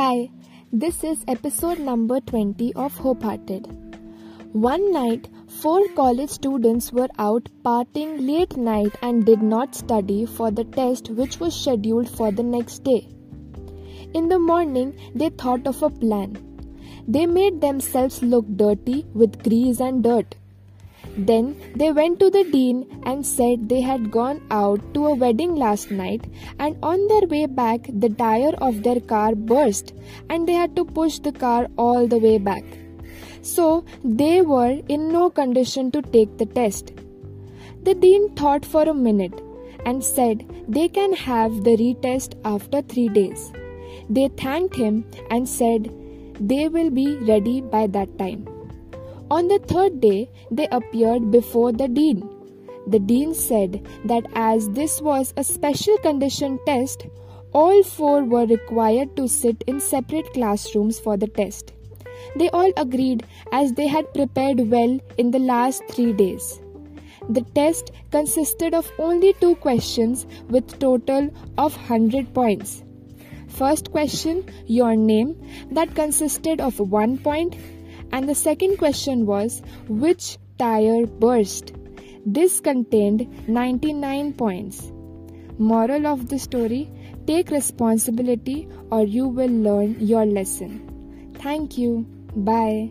Hi, this is episode number 20 of Hope Hearted. One night, four college students were out partying late night and did not study for the test which was scheduled for the next day. In the morning, they thought of a plan. They made themselves look dirty with grease and dirt. Then they went to the dean and said they had gone out to a wedding last night and on their way back the tire of their car burst and they had to push the car all the way back. So they were in no condition to take the test. The dean thought for a minute and said they can have the retest after three days. They thanked him and said they will be ready by that time. On the third day, they appeared before the dean. The dean said that as this was a special condition test, all four were required to sit in separate classrooms for the test. They all agreed as they had prepared well in the last three days. The test consisted of only two questions with total of 100 points. First question, your name, that consisted of 1 point and the second question was which tire burst? This contained 99 points. Moral of the story Take responsibility or you will learn your lesson. Thank you. Bye.